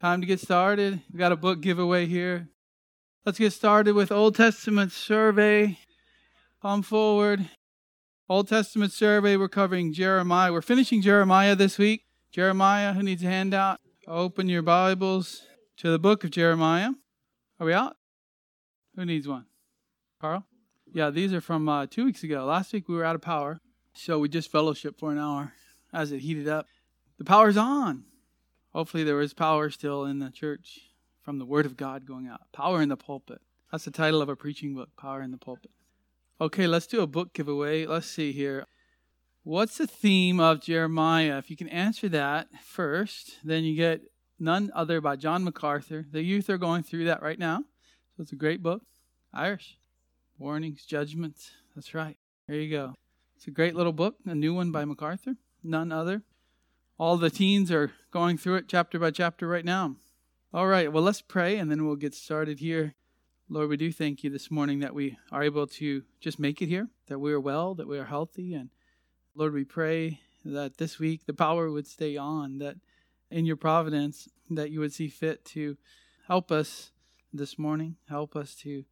Time to get started. We got a book giveaway here. Let's get started with Old Testament survey. Come forward. Old Testament survey. We're covering Jeremiah. We're finishing Jeremiah this week. Jeremiah, who needs a handout? Open your Bibles to the book of Jeremiah. Are we out? Who needs one? Carl? Yeah, these are from uh, two weeks ago. Last week we were out of power, so we just fellowship for an hour as it heated up. The power's on. Hopefully, there was power still in the church from the Word of God going out. Power in the pulpit. That's the title of a preaching book, Power in the Pulpit. Okay, let's do a book giveaway. Let's see here. What's the theme of Jeremiah? If you can answer that first, then you get None Other by John MacArthur. The youth are going through that right now. So it's a great book. Irish. Warnings, judgments. That's right. There you go. It's a great little book, a new one by MacArthur. None Other. All the teens are going through it chapter by chapter right now. All right, well, let's pray and then we'll get started here. Lord, we do thank you this morning that we are able to just make it here, that we are well, that we are healthy. And Lord, we pray that this week the power would stay on, that in your providence, that you would see fit to help us this morning, help us to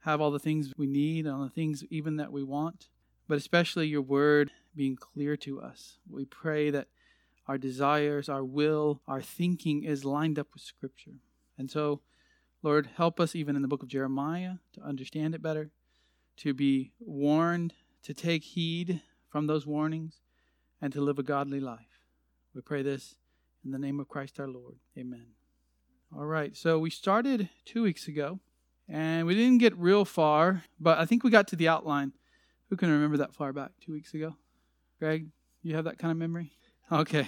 have all the things we need, all the things even that we want, but especially your word being clear to us. We pray that our desires, our will, our thinking is lined up with Scripture. And so, Lord, help us even in the book of Jeremiah to understand it better, to be warned, to take heed from those warnings, and to live a godly life. We pray this in the name of Christ our Lord. Amen. All right, so we started two weeks ago, and we didn't get real far, but I think we got to the outline. Who can remember that far back two weeks ago? Greg, you have that kind of memory? Okay.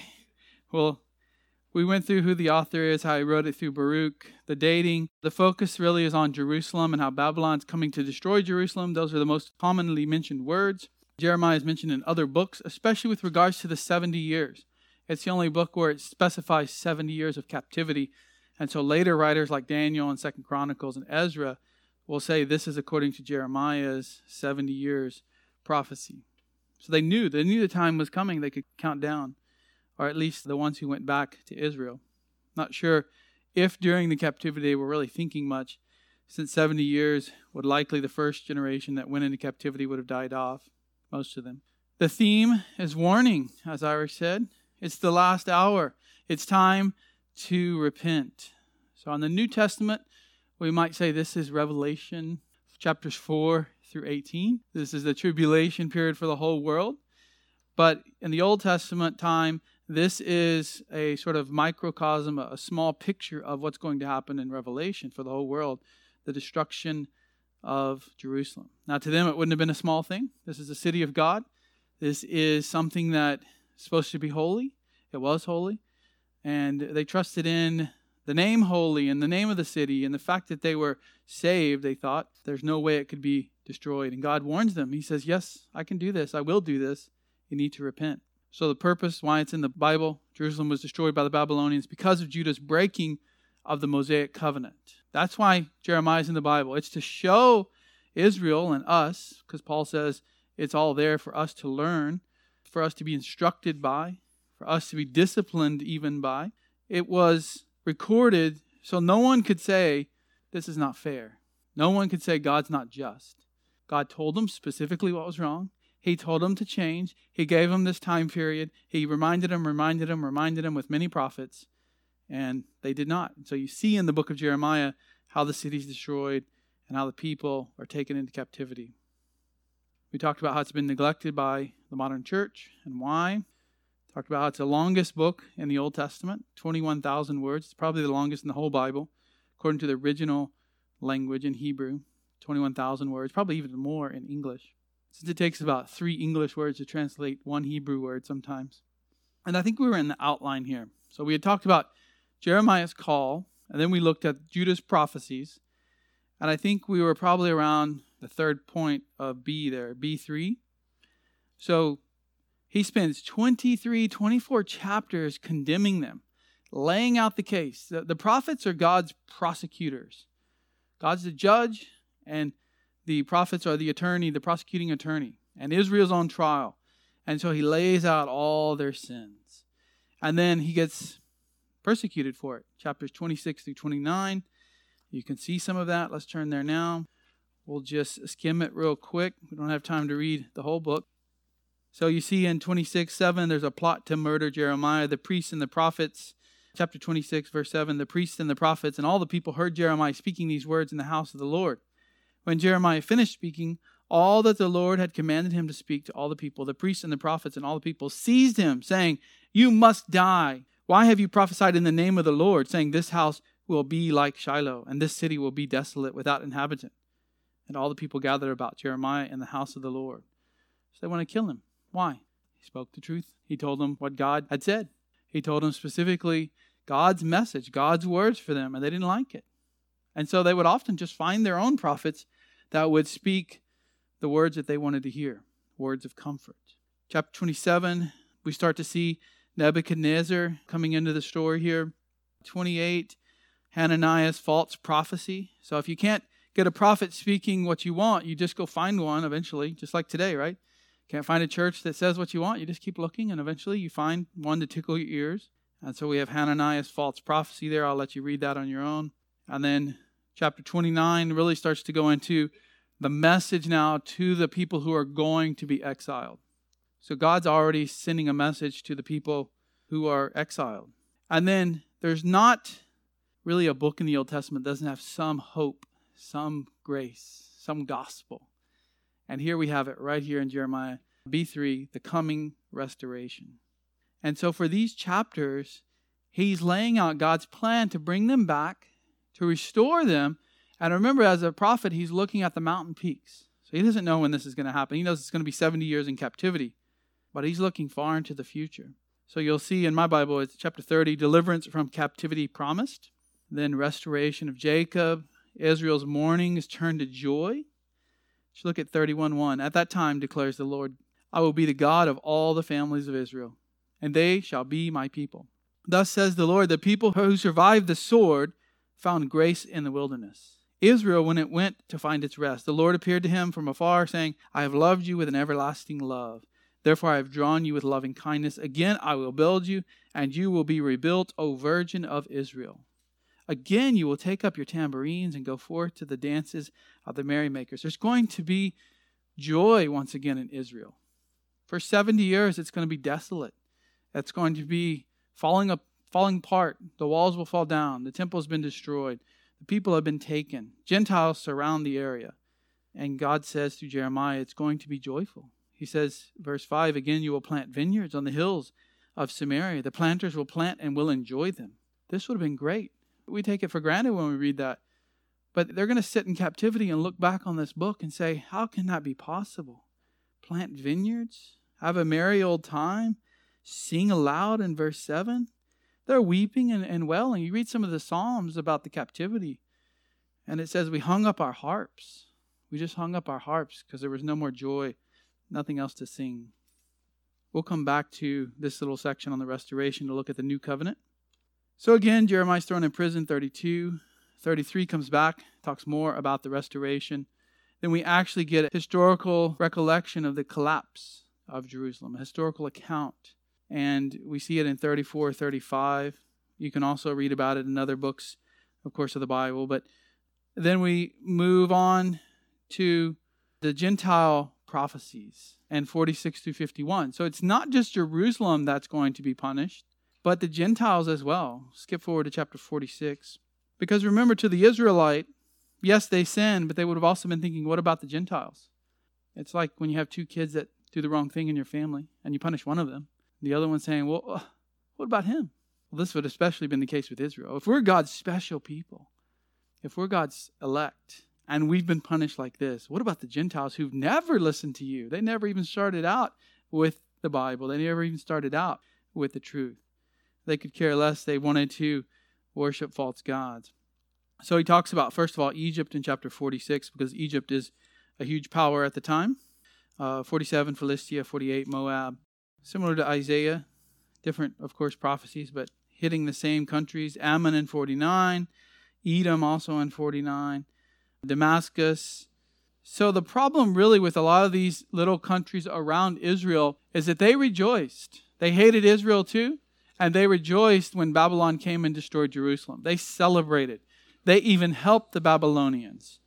Well, we went through who the author is, how he wrote it through Baruch, the dating. The focus really is on Jerusalem and how Babylon's coming to destroy Jerusalem. Those are the most commonly mentioned words. Jeremiah is mentioned in other books, especially with regards to the 70 years. It's the only book where it specifies 70 years of captivity. And so later writers like Daniel and Second Chronicles and Ezra will say this is according to Jeremiah's 70 years prophecy. So they knew, they knew the time was coming. They could count down or at least the ones who went back to Israel. Not sure if during the captivity they were really thinking much, since 70 years would likely the first generation that went into captivity would have died off, most of them. The theme is warning, as Irish said. It's the last hour. It's time to repent. So, on the New Testament, we might say this is Revelation chapters 4 through 18. This is the tribulation period for the whole world. But in the Old Testament time, this is a sort of microcosm, a small picture of what's going to happen in Revelation for the whole world the destruction of Jerusalem. Now, to them, it wouldn't have been a small thing. This is the city of God. This is something that is supposed to be holy. It was holy. And they trusted in the name holy and the name of the city and the fact that they were saved. They thought there's no way it could be destroyed. And God warns them. He says, Yes, I can do this. I will do this. You need to repent. So, the purpose why it's in the Bible, Jerusalem was destroyed by the Babylonians because of Judah's breaking of the Mosaic covenant. That's why Jeremiah is in the Bible. It's to show Israel and us, because Paul says it's all there for us to learn, for us to be instructed by, for us to be disciplined even by. It was recorded so no one could say, This is not fair. No one could say God's not just. God told them specifically what was wrong. He told them to change. He gave them this time period. He reminded them, reminded them, reminded them with many prophets, and they did not. So you see in the book of Jeremiah how the city's destroyed and how the people are taken into captivity. We talked about how it's been neglected by the modern church and why. Talked about how it's the longest book in the Old Testament, 21,000 words. It's probably the longest in the whole Bible, according to the original language in Hebrew. 21,000 words, probably even more in English since it takes about three English words to translate one Hebrew word sometimes. And I think we were in the outline here. So we had talked about Jeremiah's call, and then we looked at Judah's prophecies. And I think we were probably around the third point of B there, B3. So he spends 23, 24 chapters condemning them, laying out the case. The, the prophets are God's prosecutors. God's the judge, and the prophets are the attorney, the prosecuting attorney, and Israel's on trial. And so he lays out all their sins. And then he gets persecuted for it. Chapters 26 through 29. You can see some of that. Let's turn there now. We'll just skim it real quick. We don't have time to read the whole book. So you see in 26 7, there's a plot to murder Jeremiah. The priests and the prophets, chapter 26, verse 7, the priests and the prophets and all the people heard Jeremiah speaking these words in the house of the Lord. When Jeremiah finished speaking, all that the Lord had commanded him to speak to all the people, the priests and the prophets and all the people seized him, saying, You must die. Why have you prophesied in the name of the Lord, saying, This house will be like Shiloh, and this city will be desolate without inhabitant? And all the people gathered about Jeremiah in the house of the Lord. So they want to kill him. Why? He spoke the truth. He told them what God had said. He told them specifically God's message, God's words for them, and they didn't like it. And so they would often just find their own prophets that would speak the words that they wanted to hear, words of comfort. Chapter 27, we start to see Nebuchadnezzar coming into the story here. 28, Hananiah's false prophecy. So if you can't get a prophet speaking what you want, you just go find one eventually, just like today, right? Can't find a church that says what you want, you just keep looking, and eventually you find one to tickle your ears. And so we have Hananiah's false prophecy there. I'll let you read that on your own. And then chapter 29 really starts to go into the message now to the people who are going to be exiled. So God's already sending a message to the people who are exiled. And then there's not really a book in the Old Testament that doesn't have some hope, some grace, some gospel. And here we have it right here in Jeremiah B3, the coming restoration. And so for these chapters, he's laying out God's plan to bring them back, to restore them. And remember, as a prophet, he's looking at the mountain peaks. So he doesn't know when this is going to happen. He knows it's going to be 70 years in captivity, but he's looking far into the future. So you'll see in my Bible, it's chapter 30, deliverance from captivity promised, then restoration of Jacob. Israel's mourning is turned to joy. Let's look at 31:1. At that time, declares the Lord, I will be the God of all the families of Israel, and they shall be my people. Thus says the Lord, the people who survived the sword found grace in the wilderness. Israel, when it went to find its rest, the Lord appeared to him from afar, saying, I have loved you with an everlasting love. Therefore I have drawn you with loving kindness. Again I will build you, and you will be rebuilt, O Virgin of Israel. Again, you will take up your tambourines and go forth to the dances of the merrymakers. There's going to be joy once again in Israel. For 70 years, it's going to be desolate. It's going to be falling up, falling apart. The walls will fall down. The temple has been destroyed. The people have been taken. Gentiles surround the area. And God says to Jeremiah, it's going to be joyful. He says, verse 5 again, you will plant vineyards on the hills of Samaria. The planters will plant and will enjoy them. This would have been great. We take it for granted when we read that. But they're going to sit in captivity and look back on this book and say, How can that be possible? Plant vineyards? Have a merry old time? Sing aloud in verse 7? They're weeping and, and wailing. You read some of the Psalms about the captivity, and it says, We hung up our harps. We just hung up our harps because there was no more joy, nothing else to sing. We'll come back to this little section on the restoration to look at the new covenant. So again, Jeremiah's thrown in prison, 32. 33 comes back, talks more about the restoration. Then we actually get a historical recollection of the collapse of Jerusalem, a historical account. And we see it in 34, 35. You can also read about it in other books, of course, of the Bible. But then we move on to the Gentile prophecies and 46 through 51. So it's not just Jerusalem that's going to be punished, but the Gentiles as well. Skip forward to chapter 46. Because remember, to the Israelite, yes, they sinned, but they would have also been thinking, what about the Gentiles? It's like when you have two kids that do the wrong thing in your family and you punish one of them. The other one saying, well, uh, what about him? Well, this would especially been the case with Israel. If we're God's special people, if we're God's elect, and we've been punished like this, what about the Gentiles who've never listened to you? They never even started out with the Bible, they never even started out with the truth. They could care less. They wanted to worship false gods. So he talks about, first of all, Egypt in chapter 46, because Egypt is a huge power at the time. Uh, 47, Philistia, 48, Moab. Similar to Isaiah, different, of course, prophecies, but hitting the same countries. Ammon in 49, Edom also in 49, Damascus. So the problem really with a lot of these little countries around Israel is that they rejoiced. They hated Israel too, And they rejoiced when Babylon came and destroyed Jerusalem. They celebrated. They even helped the Babylonians.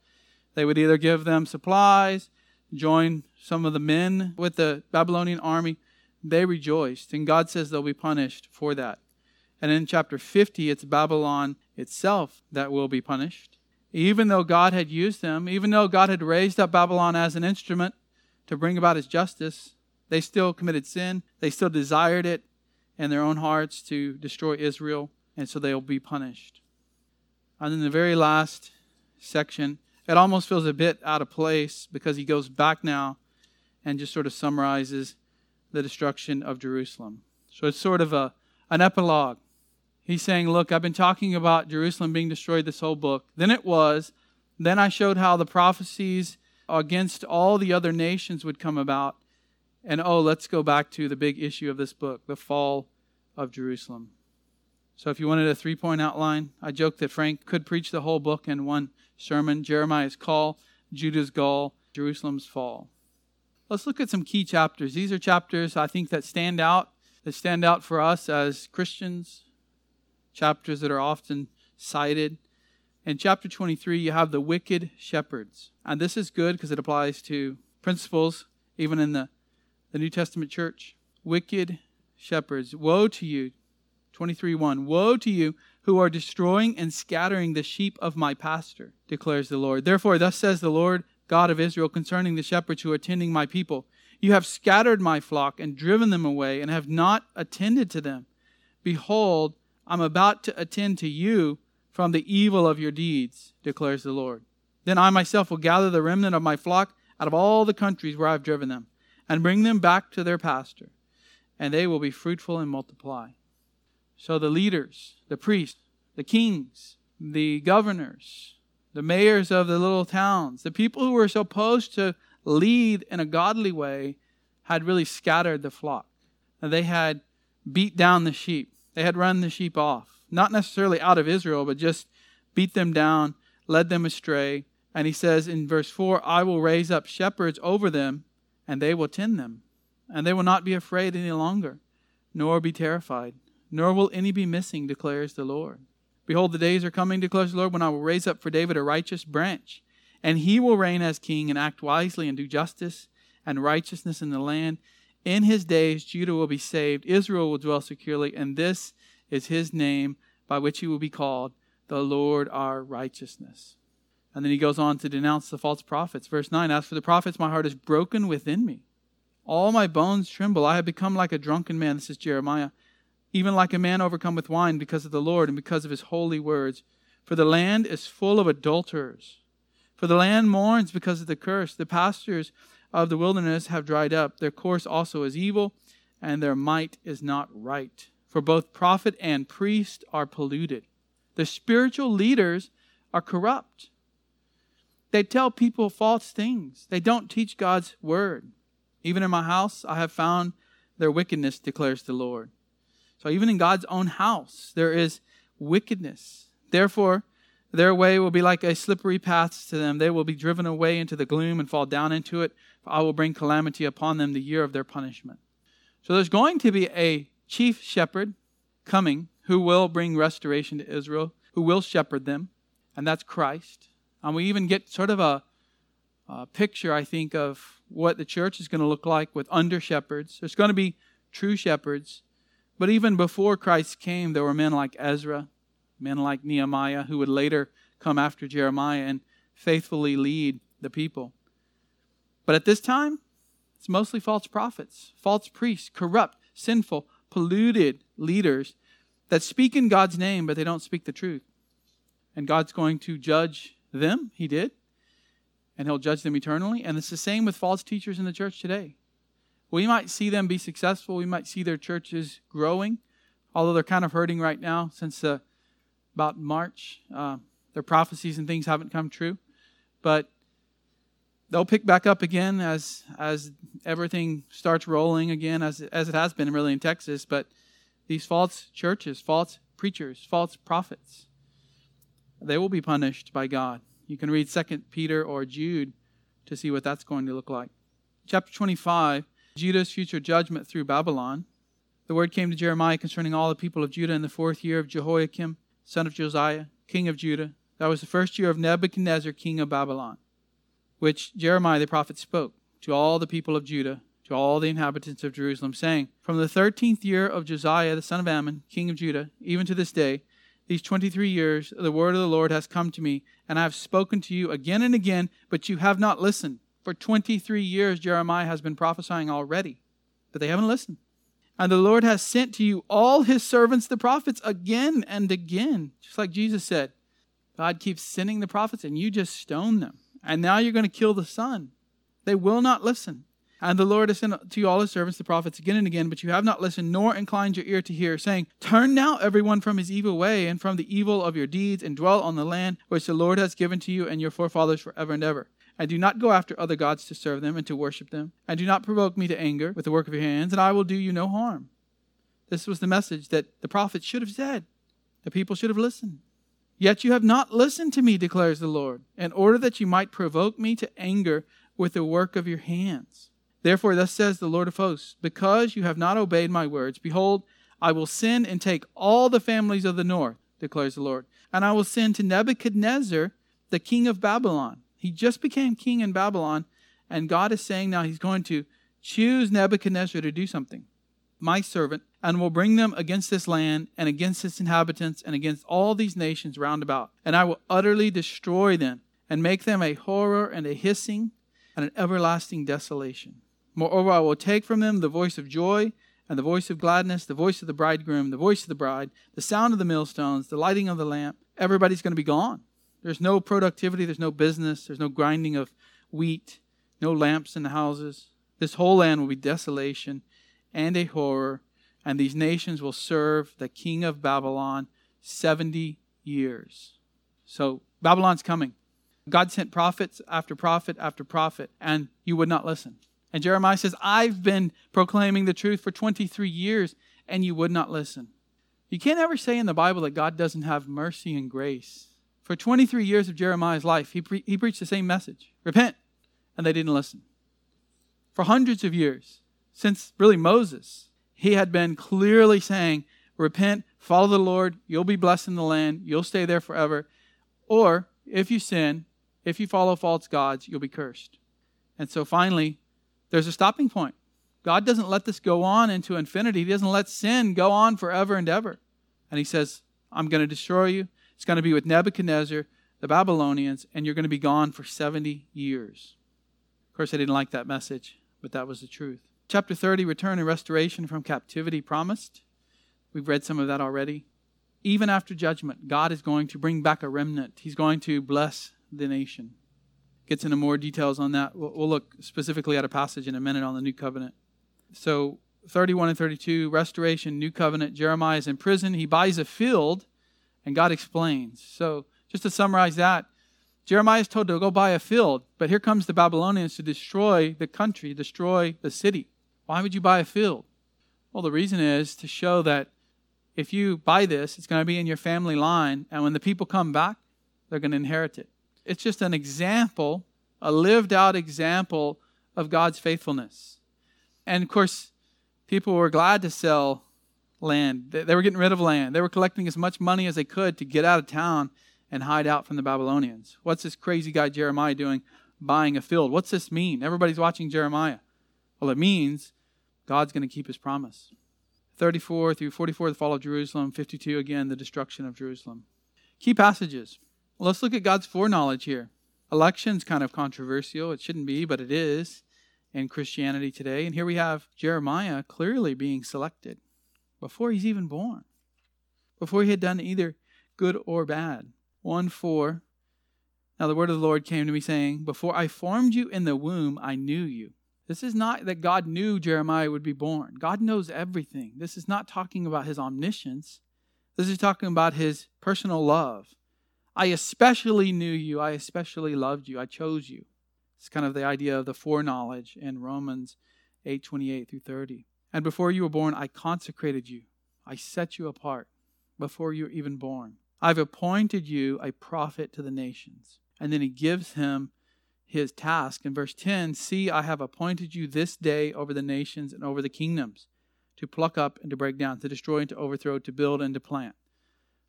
They would either give them supplies, join some of the men with the Babylonian army. They rejoiced. And God says they'll be punished for that. And in chapter 50, it's Babylon itself that will be punished. Even though God had used them, even though God had raised up Babylon as an instrument to bring about his justice, they still committed sin. They still desired it in their own hearts to destroy Israel, and so they'll be punished. And in the very last section, it almost feels a bit out of place because he goes back now and just sort of summarizes the destruction of Jerusalem. So it's sort of a, an epilogue. He's saying, Look, I've been talking about Jerusalem being destroyed this whole book. Then it was. Then I showed how the prophecies against all the other nations would come about. And oh, let's go back to the big issue of this book the fall of Jerusalem. So, if you wanted a three point outline, I joked that Frank could preach the whole book in one sermon Jeremiah's call, Judah's gall, Jerusalem's fall. Let's look at some key chapters. These are chapters I think that stand out, that stand out for us as Christians, chapters that are often cited. In chapter 23, you have the wicked shepherds. And this is good because it applies to principles even in the, the New Testament church. Wicked shepherds. Woe to you. 23 1. Woe to you who are destroying and scattering the sheep of my pasture, declares the Lord. Therefore, thus says the Lord God of Israel concerning the shepherds who are tending my people You have scattered my flock and driven them away, and have not attended to them. Behold, I'm about to attend to you from the evil of your deeds, declares the Lord. Then I myself will gather the remnant of my flock out of all the countries where I've driven them, and bring them back to their pasture, and they will be fruitful and multiply. So the leaders, the priests, the kings, the governors, the mayors of the little towns, the people who were supposed to lead in a godly way, had really scattered the flock. And they had beat down the sheep. They had run the sheep off. Not necessarily out of Israel, but just beat them down, led them astray. And he says in verse 4 I will raise up shepherds over them, and they will tend them. And they will not be afraid any longer, nor be terrified nor will any be missing, declares the Lord. Behold, the days are coming, declares the Lord, when I will raise up for David a righteous branch, and he will reign as king and act wisely and do justice and righteousness in the land. In his days, Judah will be saved, Israel will dwell securely, and this is his name by which he will be called, the Lord our righteousness. And then he goes on to denounce the false prophets. Verse 9 As for the prophets, my heart is broken within me. All my bones tremble. I have become like a drunken man. This is Jeremiah even like a man overcome with wine because of the Lord and because of his holy words. For the land is full of adulterers. For the land mourns because of the curse. The pastures of the wilderness have dried up. Their course also is evil, and their might is not right. For both prophet and priest are polluted. The spiritual leaders are corrupt. They tell people false things. They don't teach God's word. Even in my house, I have found their wickedness, declares the Lord. So even in God's own house, there is wickedness. Therefore, their way will be like a slippery path to them. They will be driven away into the gloom and fall down into it. For I will bring calamity upon them the year of their punishment. So there's going to be a chief shepherd coming who will bring restoration to Israel, who will shepherd them, and that's Christ. And we even get sort of a, a picture, I think, of what the church is going to look like with under shepherds. There's going to be true shepherds but even before Christ came, there were men like Ezra, men like Nehemiah, who would later come after Jeremiah and faithfully lead the people. But at this time, it's mostly false prophets, false priests, corrupt, sinful, polluted leaders that speak in God's name, but they don't speak the truth. And God's going to judge them. He did. And He'll judge them eternally. And it's the same with false teachers in the church today. We might see them be successful. We might see their churches growing, although they're kind of hurting right now since uh, about March. Uh, their prophecies and things haven't come true. But they'll pick back up again as as everything starts rolling again, as as it has been really in Texas. But these false churches, false preachers, false prophets, they will be punished by God. You can read Second Peter or Jude to see what that's going to look like. Chapter 25 Judah's future judgment through Babylon. The word came to Jeremiah concerning all the people of Judah in the fourth year of Jehoiakim, son of Josiah, king of Judah. That was the first year of Nebuchadnezzar, king of Babylon, which Jeremiah the prophet spoke to all the people of Judah, to all the inhabitants of Jerusalem, saying, From the thirteenth year of Josiah the son of Amon, king of Judah, even to this day, these twenty three years, the word of the Lord has come to me, and I have spoken to you again and again, but you have not listened. For twenty three years Jeremiah has been prophesying already, but they haven't listened. And the Lord has sent to you all his servants, the prophets, again and again. Just like Jesus said, God keeps sending the prophets, and you just stone them. And now you're going to kill the Son. They will not listen. And the Lord has sent to you all his servants, the prophets, again and again, but you have not listened, nor inclined your ear to hear, saying, Turn now everyone from his evil way and from the evil of your deeds, and dwell on the land which the Lord has given to you and your forefathers forever and ever. And do not go after other gods to serve them and to worship them. And do not provoke me to anger with the work of your hands, and I will do you no harm. This was the message that the prophets should have said. The people should have listened. Yet you have not listened to me, declares the Lord, in order that you might provoke me to anger with the work of your hands. Therefore, thus says the Lord of hosts, because you have not obeyed my words, behold, I will send and take all the families of the north, declares the Lord, and I will send to Nebuchadnezzar, the king of Babylon, he just became king in Babylon, and God is saying now he's going to choose Nebuchadnezzar to do something. My servant, and will bring them against this land and against its inhabitants and against all these nations round about. And I will utterly destroy them and make them a horror and a hissing and an everlasting desolation. Moreover, I will take from them the voice of joy and the voice of gladness, the voice of the bridegroom, the voice of the bride, the sound of the millstones, the lighting of the lamp. Everybody's going to be gone. There's no productivity, there's no business, there's no grinding of wheat, no lamps in the houses. This whole land will be desolation and a horror, and these nations will serve the king of Babylon 70 years. So Babylon's coming. God sent prophets after prophet after prophet, and you would not listen. And Jeremiah says, I've been proclaiming the truth for 23 years, and you would not listen. You can't ever say in the Bible that God doesn't have mercy and grace. For 23 years of Jeremiah's life, he, pre- he preached the same message repent, and they didn't listen. For hundreds of years, since really Moses, he had been clearly saying, Repent, follow the Lord, you'll be blessed in the land, you'll stay there forever. Or, if you sin, if you follow false gods, you'll be cursed. And so finally, there's a stopping point. God doesn't let this go on into infinity. He doesn't let sin go on forever and ever. And He says, I'm going to destroy you. It's going to be with Nebuchadnezzar, the Babylonians, and you're going to be gone for 70 years. Of course, I didn't like that message, but that was the truth. Chapter 30, return and restoration from captivity promised. We've read some of that already. Even after judgment, God is going to bring back a remnant. He's going to bless the nation. Gets into more details on that. We'll look specifically at a passage in a minute on the new covenant. So, 31 and 32, restoration, new covenant. Jeremiah is in prison. He buys a field and God explains. So, just to summarize that, Jeremiah is told to go buy a field, but here comes the Babylonians to destroy the country, destroy the city. Why would you buy a field? Well, the reason is to show that if you buy this, it's going to be in your family line, and when the people come back, they're going to inherit it. It's just an example, a lived out example of God's faithfulness. And of course, people were glad to sell land. They were getting rid of land. They were collecting as much money as they could to get out of town and hide out from the Babylonians. What's this crazy guy Jeremiah doing buying a field? What's this mean? Everybody's watching Jeremiah. Well, it means God's going to keep his promise. 34 through 44, the fall of Jerusalem. 52, again, the destruction of Jerusalem. Key passages. Let's look at God's foreknowledge here. Election's kind of controversial. It shouldn't be, but it is in Christianity today. And here we have Jeremiah clearly being selected before he's even born, before he had done either good or bad. 1 4. Now the word of the Lord came to me, saying, Before I formed you in the womb, I knew you. This is not that God knew Jeremiah would be born. God knows everything. This is not talking about his omniscience. This is talking about his personal love. I especially knew you. I especially loved you. I chose you. It's kind of the idea of the foreknowledge in Romans 8 28 through 30. And before you were born, I consecrated you. I set you apart before you were even born. I've appointed you a prophet to the nations. And then he gives him his task in verse 10 See, I have appointed you this day over the nations and over the kingdoms to pluck up and to break down, to destroy and to overthrow, to build and to plant.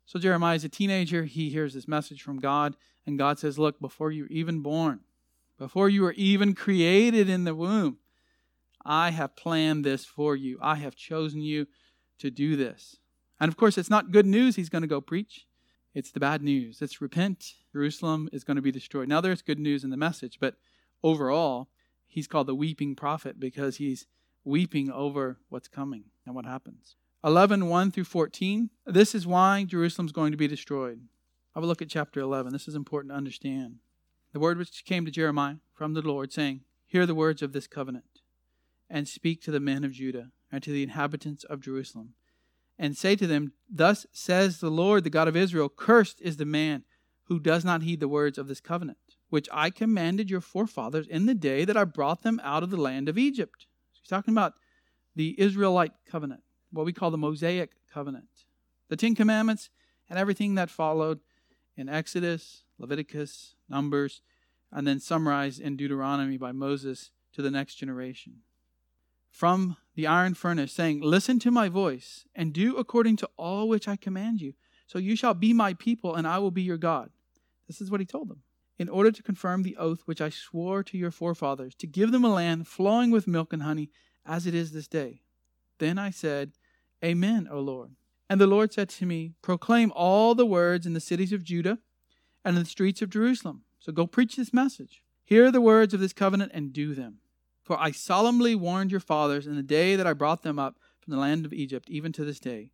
So Jeremiah is a teenager. He hears this message from God, and God says, Look, before you were even born, before you were even created in the womb, I have planned this for you. I have chosen you to do this. And of course, it's not good news he's going to go preach. It's the bad news. It's repent. Jerusalem is going to be destroyed. Now, there's good news in the message, but overall, he's called the weeping prophet because he's weeping over what's coming and what happens. 11, 1 through 14. This is why Jerusalem's going to be destroyed. Have a look at chapter 11. This is important to understand. The word which came to Jeremiah from the Lord, saying, Hear the words of this covenant, and speak to the men of Judah and to the inhabitants of Jerusalem, and say to them, Thus says the Lord, the God of Israel, Cursed is the man who does not heed the words of this covenant, which I commanded your forefathers in the day that I brought them out of the land of Egypt. So he's talking about the Israelite covenant what we call the Mosaic covenant. The Ten Commandments and everything that followed in Exodus, Leviticus, Numbers, and then summarized in Deuteronomy by Moses to the next generation. From the iron furnace, saying, Listen to my voice, and do according to all which I command you. So you shall be my people, and I will be your God. This is what he told them. In order to confirm the oath which I swore to your forefathers, to give them a land flowing with milk and honey, as it is this day. Then I said, Amen, O Lord. And the Lord said to me, Proclaim all the words in the cities of Judah and in the streets of Jerusalem. So go preach this message. Hear the words of this covenant and do them. For I solemnly warned your fathers in the day that I brought them up from the land of Egypt, even to this day,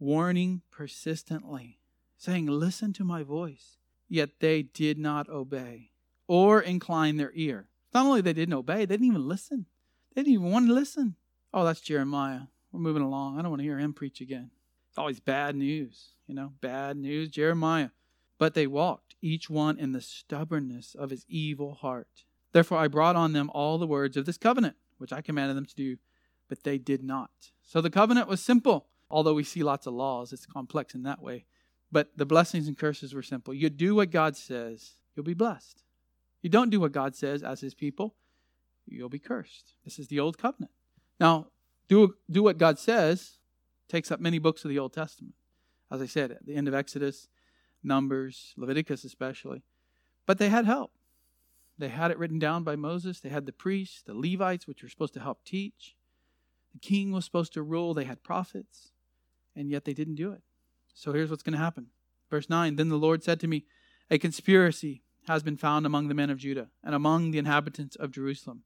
warning persistently, saying, Listen to my voice. Yet they did not obey or incline their ear. Not only they didn't obey, they didn't even listen. They didn't even want to listen. Oh, that's Jeremiah. We're moving along. I don't want to hear him preach again. It's always bad news, you know, bad news. Jeremiah. But they walked, each one in the stubbornness of his evil heart. Therefore I brought on them all the words of this covenant, which I commanded them to do, but they did not. So the covenant was simple. Although we see lots of laws, it's complex in that way. But the blessings and curses were simple. You do what God says, you'll be blessed. You don't do what God says as his people, you'll be cursed. This is the old covenant. Now, do, do what God says takes up many books of the Old Testament. As I said, at the end of Exodus, Numbers, Leviticus especially. But they had help. They had it written down by Moses. They had the priests, the Levites, which were supposed to help teach. The king was supposed to rule. They had prophets, and yet they didn't do it. So here's what's going to happen. Verse 9 Then the Lord said to me, A conspiracy has been found among the men of Judah and among the inhabitants of Jerusalem.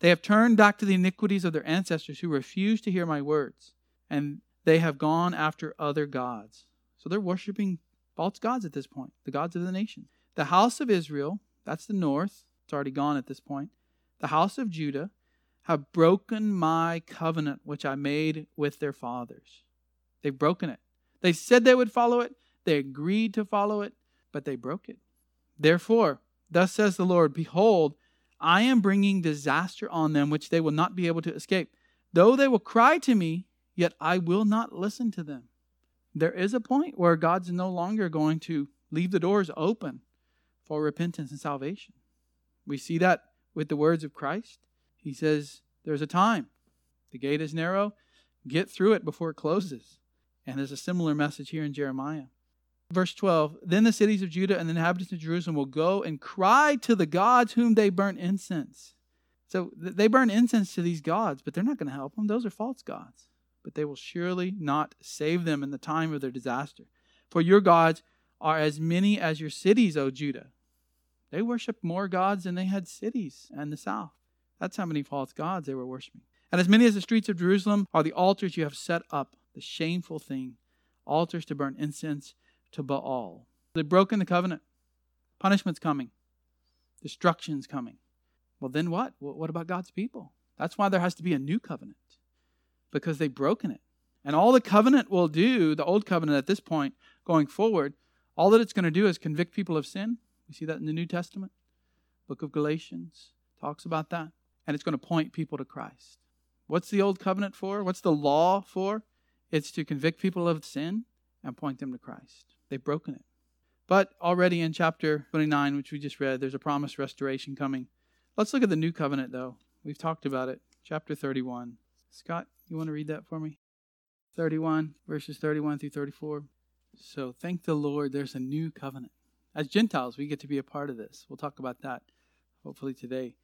They have turned back to the iniquities of their ancestors who refused to hear my words, and they have gone after other gods. So they're worshiping false gods at this point, the gods of the nation. The house of Israel, that's the north, it's already gone at this point. The house of Judah have broken my covenant which I made with their fathers. They've broken it. They said they would follow it, they agreed to follow it, but they broke it. Therefore, thus says the Lord Behold, I am bringing disaster on them which they will not be able to escape. Though they will cry to me, yet I will not listen to them. There is a point where God's no longer going to leave the doors open for repentance and salvation. We see that with the words of Christ. He says, There's a time. The gate is narrow. Get through it before it closes. And there's a similar message here in Jeremiah. Verse 12 Then the cities of Judah and the inhabitants of Jerusalem will go and cry to the gods whom they burn incense. So they burn incense to these gods, but they're not going to help them. Those are false gods. But they will surely not save them in the time of their disaster. For your gods are as many as your cities, O Judah. They worshiped more gods than they had cities in the south. That's how many false gods they were worshiping. And as many as the streets of Jerusalem are the altars you have set up, the shameful thing, altars to burn incense to Baal. They've broken the covenant. Punishment's coming. Destruction's coming. Well, then what? What about God's people? That's why there has to be a new covenant because they've broken it. And all the covenant will do, the old covenant at this point, going forward, all that it's going to do is convict people of sin. We see that in the New Testament. Book of Galatians talks about that. And it's going to point people to Christ. What's the old covenant for? What's the law for? It's to convict people of sin and point them to Christ. They've broken it. But already in chapter 29, which we just read, there's a promised restoration coming. Let's look at the new covenant, though. We've talked about it. Chapter 31. Scott, You want to read that for me? 31, verses 31 through 34. So thank the Lord, there's a new covenant. As Gentiles, we get to be a part of this. We'll talk about that hopefully today.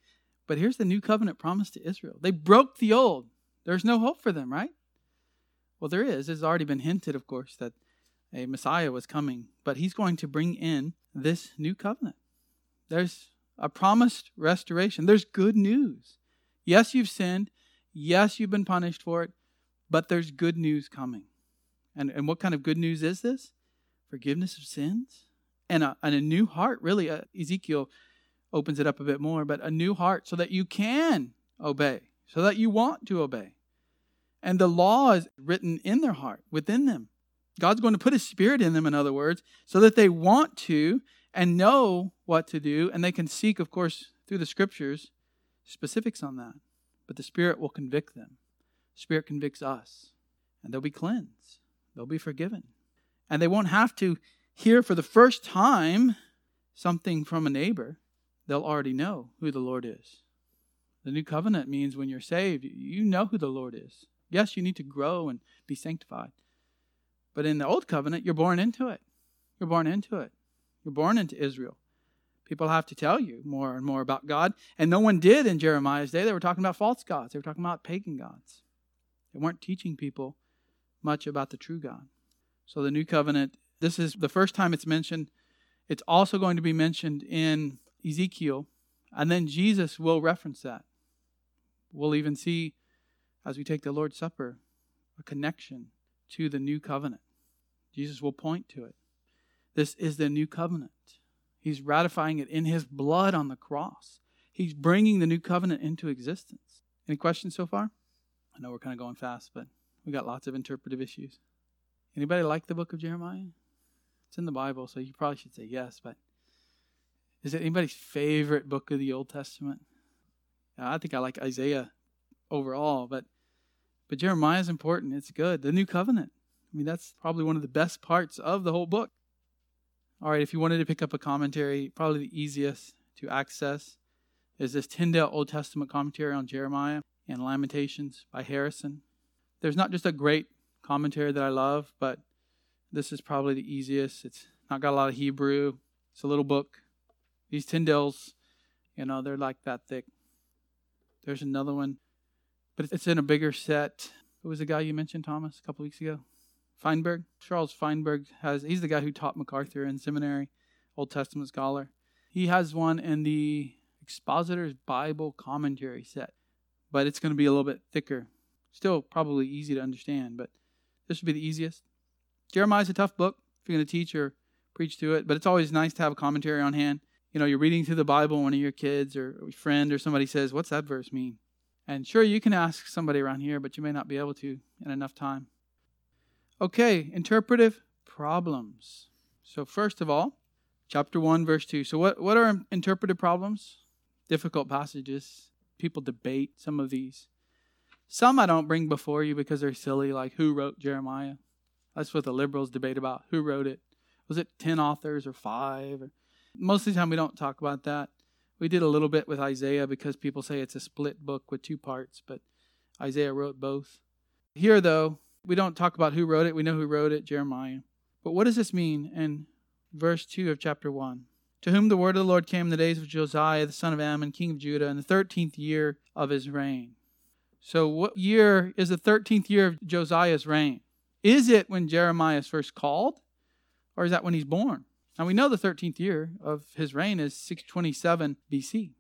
But here's the new covenant promised to Israel. They broke the old. There's no hope for them, right? Well, there is. It's already been hinted, of course, that a Messiah was coming, but he's going to bring in this new covenant. There's a promised restoration. There's good news. Yes, you've sinned. Yes, you've been punished for it, but there's good news coming. And, and what kind of good news is this? Forgiveness of sins and a, and a new heart. Really, uh, Ezekiel opens it up a bit more, but a new heart so that you can obey, so that you want to obey. And the law is written in their heart, within them. God's going to put His Spirit in them, in other words, so that they want to and know what to do. And they can seek, of course, through the scriptures, specifics on that. But the Spirit will convict them. The Spirit convicts us. And they'll be cleansed, they'll be forgiven. And they won't have to hear for the first time something from a neighbor. They'll already know who the Lord is. The new covenant means when you're saved, you know who the Lord is. Yes, you need to grow and be sanctified. But in the old covenant, you're born into it. You're born into it. You're born into Israel. People have to tell you more and more about God. And no one did in Jeremiah's day. They were talking about false gods, they were talking about pagan gods. They weren't teaching people much about the true God. So the new covenant, this is the first time it's mentioned. It's also going to be mentioned in Ezekiel. And then Jesus will reference that. We'll even see as we take the Lord's Supper a connection to the new covenant. Jesus will point to it. This is the new covenant. He's ratifying it in his blood on the cross. He's bringing the new covenant into existence. Any questions so far? I know we're kind of going fast, but we got lots of interpretive issues. Anybody like the book of Jeremiah? It's in the Bible, so you probably should say yes, but is it anybody's favorite book of the Old Testament? I think I like Isaiah overall, but but Jeremiah is important. It's good. The new covenant. I mean, that's probably one of the best parts of the whole book. All right, if you wanted to pick up a commentary, probably the easiest to access is this Tyndale Old Testament commentary on Jeremiah and Lamentations by Harrison. There's not just a great commentary that I love, but this is probably the easiest. It's not got a lot of Hebrew. It's a little book. These Tyndales, you know, they're like that thick. There's another one but it's in a bigger set. Who was the guy you mentioned, Thomas, a couple weeks ago? Feinberg. Charles Feinberg has. He's the guy who taught MacArthur in seminary, Old Testament scholar. He has one in the Expositor's Bible Commentary set, but it's going to be a little bit thicker. Still probably easy to understand, but this would be the easiest. Jeremiah's a tough book if you're going to teach or preach to it, but it's always nice to have a commentary on hand. You know, you're reading through the Bible, one of your kids or a friend or somebody says, What's that verse mean? And sure, you can ask somebody around here, but you may not be able to in enough time. Okay, interpretive problems. So, first of all, chapter 1, verse 2. So, what, what are interpretive problems? Difficult passages. People debate some of these. Some I don't bring before you because they're silly, like who wrote Jeremiah? That's what the liberals debate about. Who wrote it? Was it 10 authors or five? Most of the time, we don't talk about that. We did a little bit with Isaiah because people say it's a split book with two parts, but Isaiah wrote both. Here, though, we don't talk about who wrote it. We know who wrote it, Jeremiah. But what does this mean in verse 2 of chapter 1? To whom the word of the Lord came in the days of Josiah, the son of Amon, king of Judah, in the thirteenth year of his reign. So, what year is the thirteenth year of Josiah's reign? Is it when Jeremiah is first called, or is that when he's born? Now we know the 13th year of his reign is 627 BC.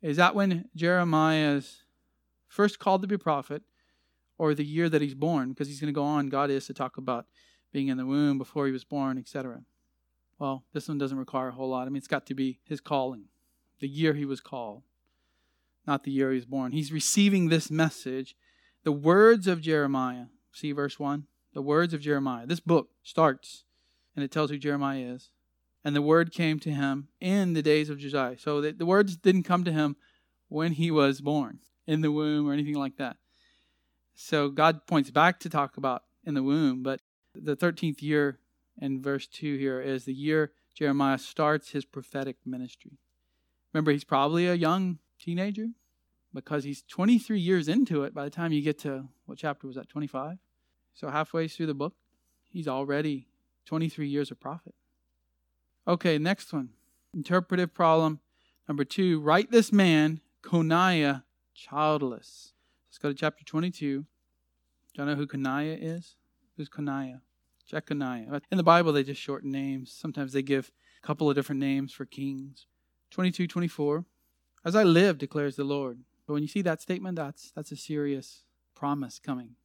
Is that when Jeremiah is first called to be a prophet or the year that he's born? Because he's going to go on, God is, to talk about being in the womb before he was born, etc. Well, this one doesn't require a whole lot. I mean, it's got to be his calling, the year he was called, not the year he was born. He's receiving this message, the words of Jeremiah. See verse 1? The words of Jeremiah. This book starts and it tells who Jeremiah is and the word came to him in the days of Josiah. So the, the words didn't come to him when he was born in the womb or anything like that. So God points back to talk about in the womb, but the 13th year in verse 2 here is the year Jeremiah starts his prophetic ministry. Remember, he's probably a young teenager, because he's 23 years into it by the time you get to what chapter was that 25 so halfway through the book he's already 23 years of prophet. Okay next one. Interpretive problem number two. Write this man coniah childless. Let's go to chapter 22 do you know who coniah is? Who's coniah? Jeconiah in the bible they just shorten names. Sometimes they give a couple of different names for kings. 22 24 as i live declares the lord. But when you see that statement, that's that's a serious promise coming.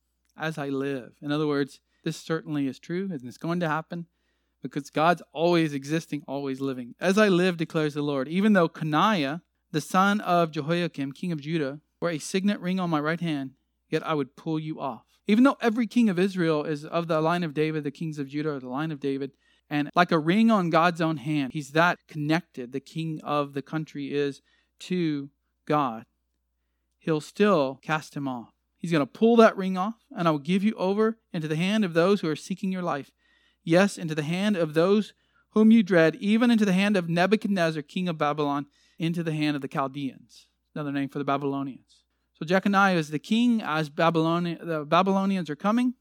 As I live. In other words, this certainly is true and it's going to happen because God's always existing, always living. As I live, declares the Lord, even though Coniah, the son of Jehoiakim, king of Judah, wore a signet ring on my right hand, yet I would pull you off. Even though every king of Israel is of the line of David, the kings of Judah are the line of David, and like a ring on God's own hand, he's that connected, the king of the country is to God he'll still cast him off. He's going to pull that ring off, and I will give you over into the hand of those who are seeking your life. Yes, into the hand of those whom you dread, even into the hand of Nebuchadnezzar, king of Babylon, into the hand of the Chaldeans. Another name for the Babylonians. So Jeconiah is the king as Babyloni- the Babylonians are coming,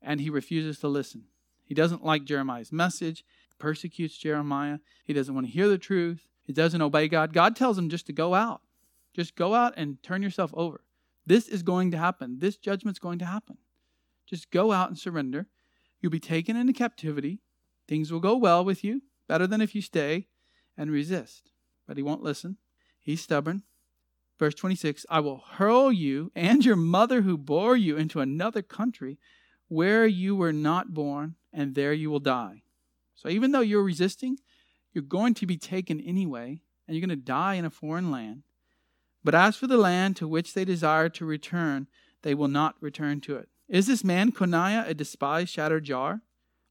and he refuses to listen. He doesn't like Jeremiah's message, persecutes Jeremiah. He doesn't want to hear the truth. He doesn't obey God. God tells him just to go out. Just go out and turn yourself over. This is going to happen. This judgment's going to happen. Just go out and surrender. You'll be taken into captivity. Things will go well with you, better than if you stay and resist. But he won't listen. He's stubborn. Verse 26 I will hurl you and your mother who bore you into another country where you were not born, and there you will die. So even though you're resisting, you're going to be taken anyway, and you're going to die in a foreign land. But as for the land to which they desire to return, they will not return to it. Is this man Coniah a despised shattered jar?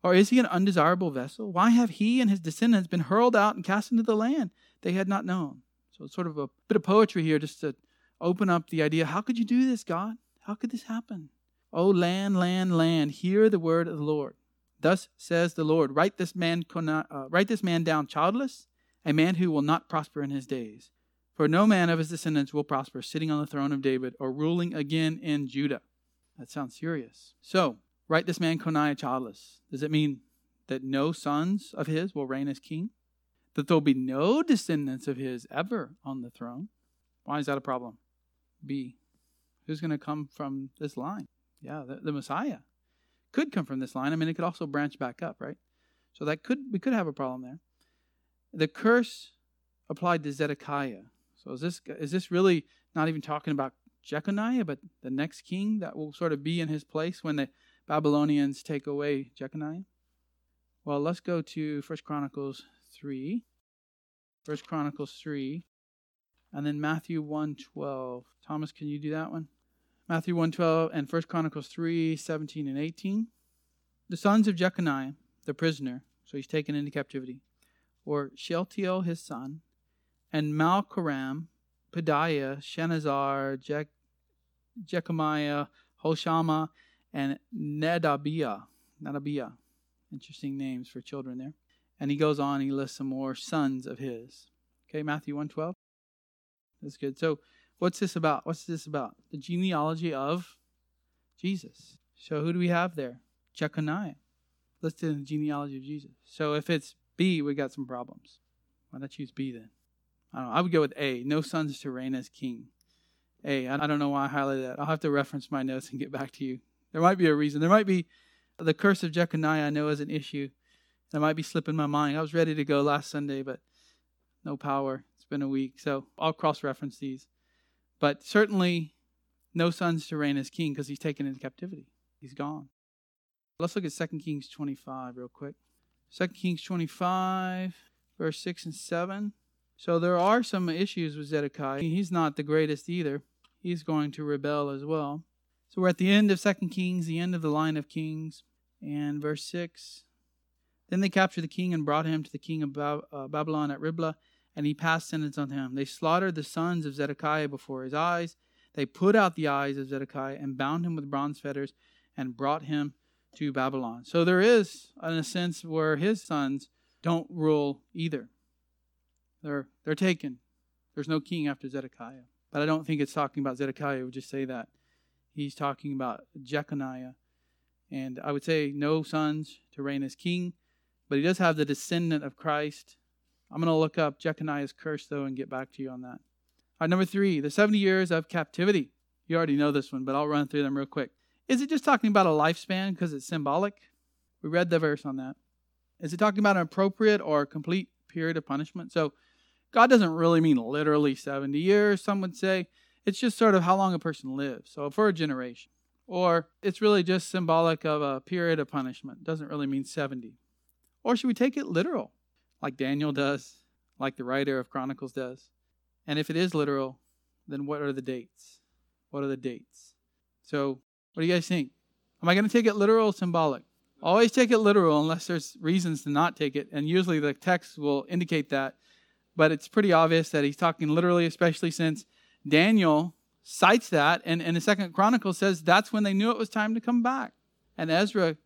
Or is he an undesirable vessel? Why have he and his descendants been hurled out and cast into the land they had not known? So it's sort of a bit of poetry here just to open up the idea how could you do this, God? How could this happen? Oh, land, land, land, hear the word of the Lord. Thus says the Lord, write this man, uh, write this man down childless, a man who will not prosper in his days. For no man of his descendants will prosper, sitting on the throne of David or ruling again in Judah. That sounds serious. So, write this man Coniah childless. Does it mean that no sons of his will reign as king? That there'll be no descendants of his ever on the throne? Why is that a problem? B. Who's going to come from this line? Yeah, the, the Messiah could come from this line. I mean, it could also branch back up, right? So that could we could have a problem there. The curse applied to Zedekiah. So is this is this really not even talking about Jeconiah, but the next king that will sort of be in his place when the Babylonians take away Jeconiah? Well, let's go to First Chronicles 3. First Chronicles 3. And then Matthew 1:12. Thomas, can you do that one? Matthew 1:12 and First Chronicles 3, 17 and 18. The sons of Jeconiah, the prisoner, so he's taken into captivity, or Shealtiel his son, and Malkiram, Pedaiah, Shenazar, Je- Jechemiah, Hoshama, and Nedabiah. Nedabiah. Interesting names for children there. And he goes on, he lists some more sons of his. Okay, Matthew 112. That's good. So what's this about? What's this about? The genealogy of Jesus. So who do we have there? Jeconiah. Listed in the genealogy of Jesus. So if it's B, we got some problems. Why not choose B then? I, know, I would go with A. No sons to reign as king. A. I don't know why I highlighted that. I'll have to reference my notes and get back to you. There might be a reason. There might be the curse of Jeconiah. I know is an issue. That might be slipping my mind. I was ready to go last Sunday, but no power. It's been a week, so I'll cross-reference these. But certainly, no sons to reign as king because he's taken into captivity. He's gone. Let's look at 2 Kings 25 real quick. 2 Kings 25, verse 6 and 7. So there are some issues with Zedekiah. He's not the greatest either. He's going to rebel as well. So we're at the end of Second Kings, the end of the line of kings, and verse 6. Then they captured the king and brought him to the king of uh, Babylon at Riblah, and he passed sentence on him. They slaughtered the sons of Zedekiah before his eyes. They put out the eyes of Zedekiah and bound him with bronze fetters and brought him to Babylon. So there is, in a sense, where his sons don't rule either. They're, they're taken. There's no king after Zedekiah. but I don't think it's talking about Zedekiah. It would just say that. He's talking about Jeconiah. And I would say no sons to reign as king, but he does have the descendant of Christ. I'm going to look up Jeconiah's curse, though, and get back to you on that. All right, number three, the 70 years of captivity. You already know this one, but I'll run through them real quick. Is it just talking about a lifespan because it's symbolic? We read the verse on that. Is it talking about an appropriate or complete period of punishment? So God doesn't really mean literally 70 years, some would say. It's just sort of how long a person lives. So for a generation. Or it's really just symbolic of a period of punishment. Doesn't really mean 70. Or should we take it literal, like Daniel does, like the writer of Chronicles does? And if it is literal, then what are the dates? What are the dates? So, what do you guys think? Am I going to take it literal or symbolic? Always take it literal unless there's reasons to not take it. And usually the text will indicate that but it's pretty obvious that he's talking literally, especially since Daniel cites that, and, and the Second Chronicle says that's when they knew it was time to come back. And Ezra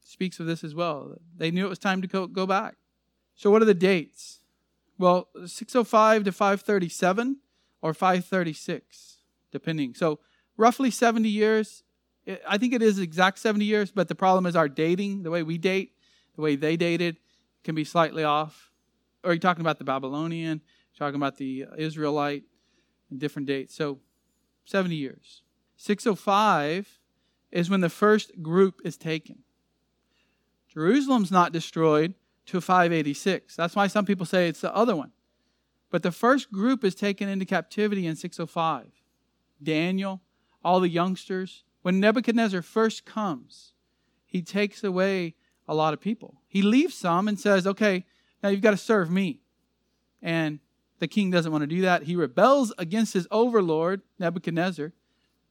speaks of this as well. They knew it was time to go, go back. So, what are the dates? Well, 605 to 537 or 536, depending. So, roughly 70 years. I think it is exact 70 years, but the problem is our dating, the way we date, the way they dated, can be slightly off are you talking about the Babylonian? Talking about the Israelite and different dates. So 70 years. 605 is when the first group is taken. Jerusalem's not destroyed to 586. That's why some people say it's the other one. But the first group is taken into captivity in 605. Daniel, all the youngsters. When Nebuchadnezzar first comes, he takes away a lot of people. He leaves some and says, okay, now you've got to serve me. And the king doesn't want to do that. He rebels against his overlord, Nebuchadnezzar,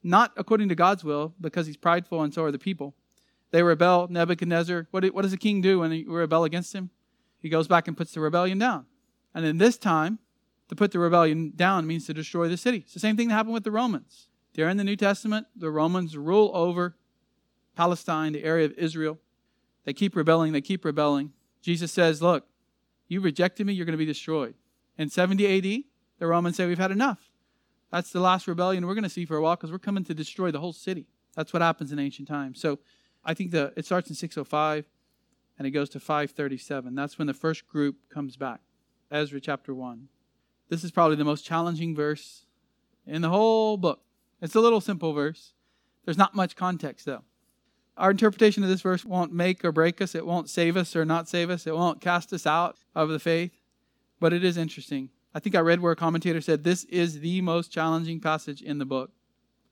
not according to God's will, because he's prideful and so are the people. They rebel. Nebuchadnezzar, what, what does the king do when he rebel against him? He goes back and puts the rebellion down. And then this time, to put the rebellion down means to destroy the city. It's the same thing that happened with the Romans. During the New Testament, the Romans rule over Palestine, the area of Israel. They keep rebelling, they keep rebelling. Jesus says, Look, you rejected me, you're going to be destroyed. In 70 AD, the Romans say, We've had enough. That's the last rebellion we're going to see for a while because we're coming to destroy the whole city. That's what happens in ancient times. So I think the, it starts in 605 and it goes to 537. That's when the first group comes back. Ezra chapter 1. This is probably the most challenging verse in the whole book. It's a little simple verse. There's not much context, though. Our interpretation of this verse won't make or break us. It won't save us or not save us. It won't cast us out of the faith. But it is interesting. I think I read where a commentator said this is the most challenging passage in the book.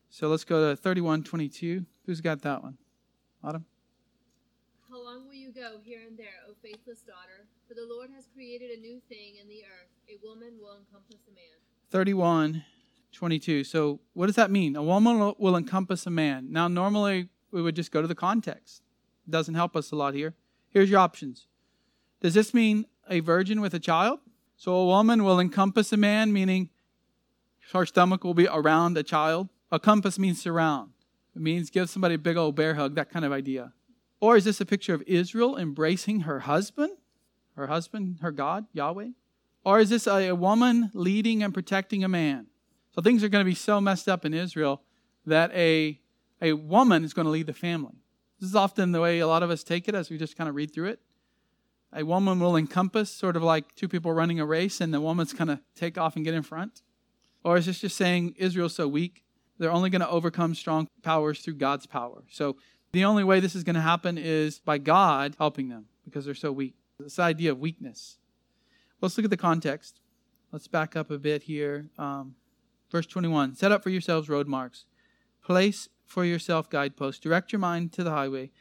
So let's go to 3122. Who's got that one? Autumn? How long will you go here and there, O faithless daughter? For the Lord has created a new thing in the earth. A woman will encompass a man. 31 22. So what does that mean? A woman will encompass a man. Now, normally we would just go to the context. It doesn't help us a lot here. Here's your options. Does this mean a virgin with a child? So a woman will encompass a man, meaning her stomach will be around a child. A compass means surround. It means give somebody a big old bear hug, that kind of idea. Or is this a picture of Israel embracing her husband? Her husband, her God, Yahweh? Or is this a, a woman leading and protecting a man? So things are going to be so messed up in Israel that a a woman is going to lead the family. This is often the way a lot of us take it as we just kind of read through it. A woman will encompass, sort of like two people running a race, and the woman's going to take off and get in front. Or is this just saying Israel's so weak, they're only going to overcome strong powers through God's power? So the only way this is going to happen is by God helping them because they're so weak. This idea of weakness. Let's look at the context. Let's back up a bit here. Um, verse 21 Set up for yourselves road marks, place for yourself guideposts. Direct your mind to the highway,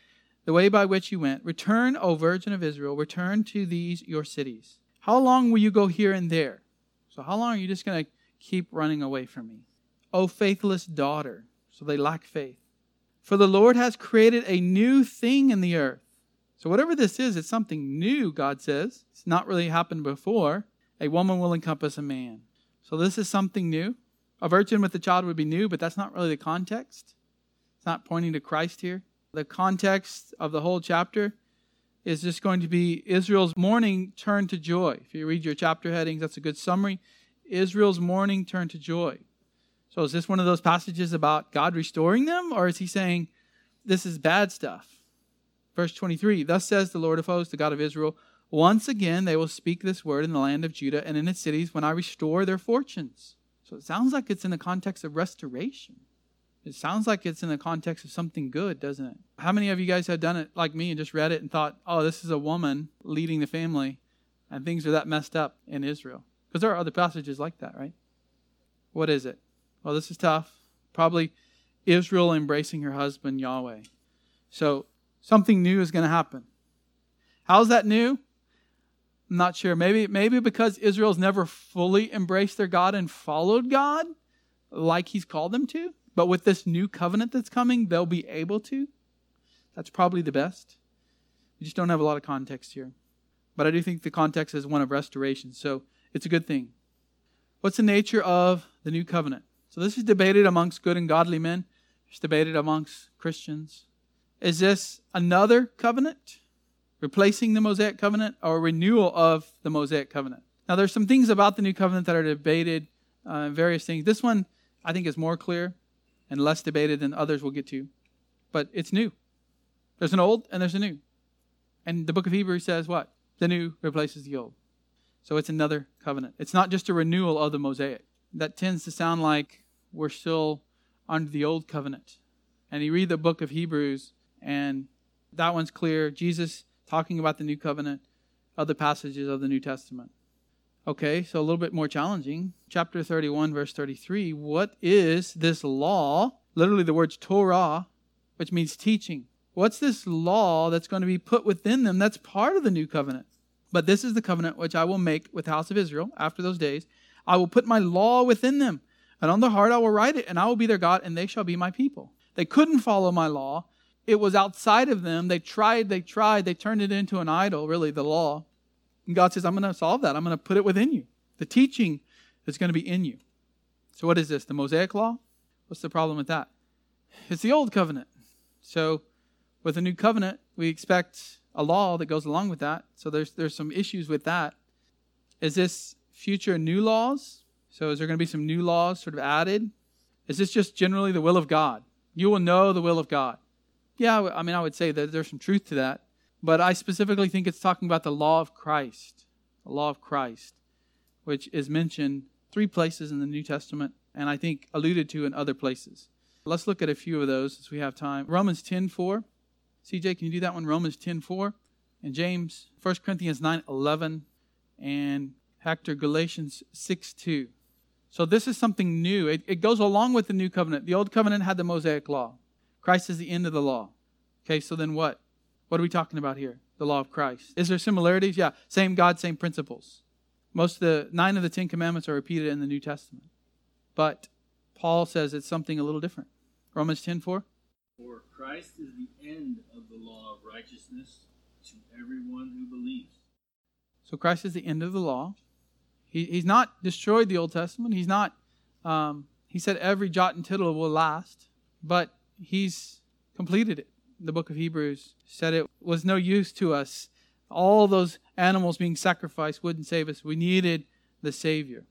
the way by which you went. Return, O Virgin of Israel, return to these your cities. How long will you go here and there? So, how long are you just going to keep running away from me? O faithless daughter. So they lack faith. For the Lord has created a new thing in the earth. So, whatever this is, it's something new, God says. It's not really happened before. A woman will encompass a man. So, this is something new. A virgin with a child would be new, but that's not really the context. It's not pointing to Christ here. The context of the whole chapter is just going to be Israel's mourning turned to joy. If you read your chapter headings, that's a good summary. Israel's mourning turned to joy. So is this one of those passages about God restoring them, or is he saying this is bad stuff? Verse 23 Thus says the Lord of hosts, the God of Israel, once again they will speak this word in the land of Judah and in its cities when I restore their fortunes. So it sounds like it's in the context of restoration. It sounds like it's in the context of something good, doesn't it? How many of you guys have done it like me and just read it and thought, oh, this is a woman leading the family and things are that messed up in Israel? Because there are other passages like that, right? What is it? Well, this is tough. Probably Israel embracing her husband, Yahweh. So something new is going to happen. How's that new? I'm not sure. Maybe, maybe because Israel's never fully embraced their God and followed God like He's called them to. But with this new covenant that's coming, they'll be able to. That's probably the best. We just don't have a lot of context here. But I do think the context is one of restoration. So it's a good thing. What's the nature of the new covenant? So this is debated amongst good and godly men. It's debated amongst Christians. Is this another covenant? Replacing the Mosaic covenant or renewal of the Mosaic covenant? Now there's some things about the new covenant that are debated, uh, various things. This one I think is more clear and less debated than others we'll get to. But it's new. There's an old and there's a new. And the book of Hebrews says what? The new replaces the old. So it's another covenant. It's not just a renewal of the Mosaic. That tends to sound like we're still under the old covenant. And you read the book of Hebrews, and that one's clear. Jesus talking about the new covenant, other passages of the New Testament. Okay, so a little bit more challenging. Chapter 31, verse 33. What is this law? Literally, the words Torah, which means teaching. What's this law that's going to be put within them that's part of the new covenant? But this is the covenant which I will make with the house of Israel after those days. I will put my law within them, and on their heart I will write it, and I will be their God, and they shall be my people. They couldn't follow my law. It was outside of them. They tried, they tried, they turned it into an idol, really, the law. And God says, I'm going to solve that. I'm going to put it within you. The teaching is going to be in you. So, what is this? The Mosaic law? What's the problem with that? It's the old covenant. So, with the new covenant, we expect a law that goes along with that. So there's there's some issues with that. Is this future new laws? So is there going to be some new laws sort of added? Is this just generally the will of God? You will know the will of God. Yeah, I mean I would say that there's some truth to that, but I specifically think it's talking about the law of Christ, the law of Christ, which is mentioned three places in the New Testament and I think alluded to in other places. Let's look at a few of those as we have time. Romans 10:4 CJ, can you do that one? Romans 10 4. And James, 1 Corinthians 9 11. And Hector, Galatians 6 2. So this is something new. It, it goes along with the new covenant. The old covenant had the Mosaic law. Christ is the end of the law. Okay, so then what? What are we talking about here? The law of Christ. Is there similarities? Yeah, same God, same principles. Most of the nine of the Ten Commandments are repeated in the New Testament. But Paul says it's something a little different. Romans 10 4. For Christ is the end of the law of righteousness to everyone who believes. So Christ is the end of the law. He, he's not destroyed the Old Testament. He's not. Um, he said every jot and tittle will last, but he's completed it. The book of Hebrews said it was no use to us. All those animals being sacrificed wouldn't save us. We needed the Savior.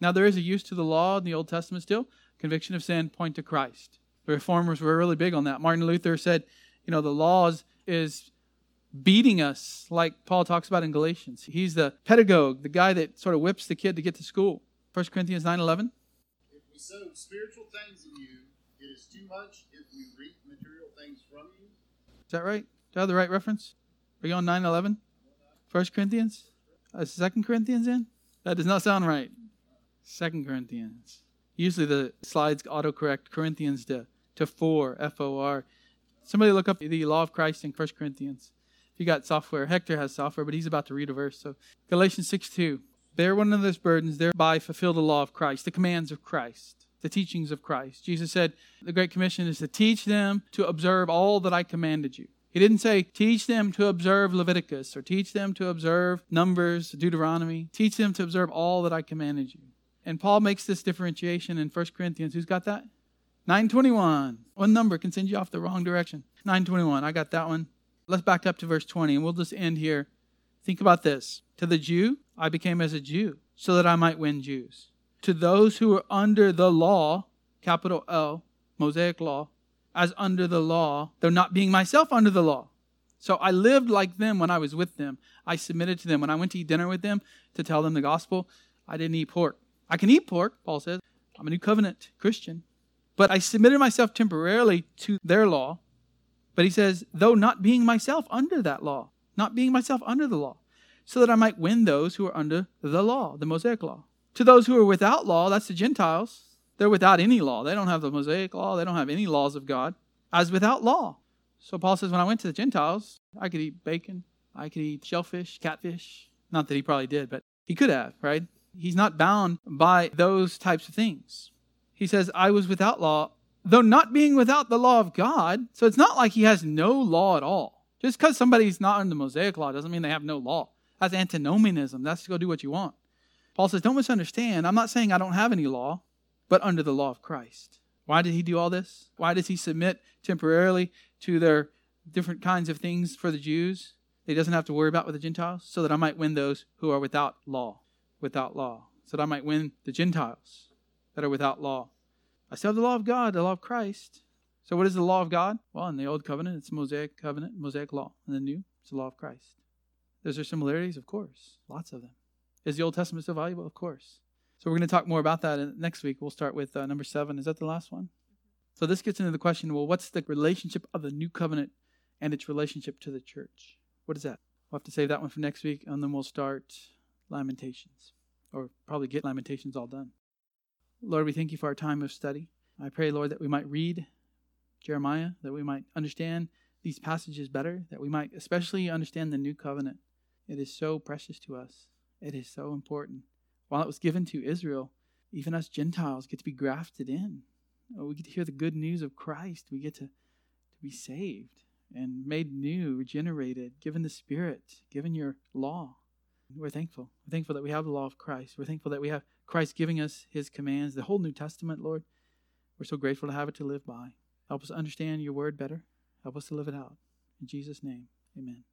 Now there is a use to the law in the Old Testament still. Conviction of sin point to Christ. The reformers were really big on that. Martin Luther said, you know, the law is, is beating us, like Paul talks about in Galatians. He's the pedagogue, the guy that sort of whips the kid to get to school. 1 Corinthians 9 11. If we sow spiritual things in you, it is too much if we reap material things from you. Is that right? Do I have the right reference? Are you on 9 11? 1 Corinthians? Uh, 2 Corinthians in? That does not sound right. 2 Corinthians. Usually the slides autocorrect Corinthians to to 4, F O R. Somebody look up the law of Christ in 1 Corinthians. If you got software, Hector has software, but he's about to read a verse. So Galatians 6 2. Bear one another's burdens, thereby fulfill the law of Christ, the commands of Christ, the teachings of Christ. Jesus said, The Great Commission is to teach them to observe all that I commanded you. He didn't say, teach them to observe Leviticus or teach them to observe Numbers, Deuteronomy. Teach them to observe all that I commanded you. And Paul makes this differentiation in 1 Corinthians. Who's got that? 921. One number can send you off the wrong direction. 921. I got that one. Let's back up to verse 20 and we'll just end here. Think about this. To the Jew, I became as a Jew so that I might win Jews. To those who are under the law, capital L, Mosaic law, as under the law, though not being myself under the law. So I lived like them when I was with them. I submitted to them. When I went to eat dinner with them to tell them the gospel, I didn't eat pork. I can eat pork, Paul says. I'm a new covenant Christian. But I submitted myself temporarily to their law. But he says, though not being myself under that law, not being myself under the law, so that I might win those who are under the law, the Mosaic law. To those who are without law, that's the Gentiles, they're without any law. They don't have the Mosaic law, they don't have any laws of God, as without law. So Paul says, when I went to the Gentiles, I could eat bacon, I could eat shellfish, catfish. Not that he probably did, but he could have, right? He's not bound by those types of things. He says, I was without law, though not being without the law of God. So it's not like he has no law at all. Just because somebody's not under the Mosaic law doesn't mean they have no law. That's antinomianism. That's to go do what you want. Paul says, Don't misunderstand. I'm not saying I don't have any law, but under the law of Christ. Why did he do all this? Why does he submit temporarily to their different kinds of things for the Jews? He doesn't have to worry about with the Gentiles, so that I might win those who are without law. Without law. So that I might win the Gentiles that are without law. I still have the law of God, the law of Christ. So what is the law of God? Well, in the old covenant, it's Mosaic covenant, Mosaic law. In the new, it's the law of Christ. Those are similarities, of course, lots of them. Is the Old Testament still valuable? Of course. So we're going to talk more about that next week. We'll start with uh, number seven. Is that the last one? So this gets into the question well, what's the relationship of the new covenant and its relationship to the church? What is that? We'll have to save that one for next week, and then we'll start Lamentations, or probably get Lamentations all done. Lord, we thank you for our time of study. I pray, Lord, that we might read Jeremiah, that we might understand these passages better, that we might especially understand the new covenant. It is so precious to us. It is so important. While it was given to Israel, even us Gentiles get to be grafted in. Oh, we get to hear the good news of Christ. We get to, to be saved and made new, regenerated, given the Spirit, given your law. We're thankful. We're thankful that we have the law of Christ. We're thankful that we have Christ giving us his commands, the whole New Testament, Lord. We're so grateful to have it to live by. Help us understand your word better. Help us to live it out. In Jesus' name, amen.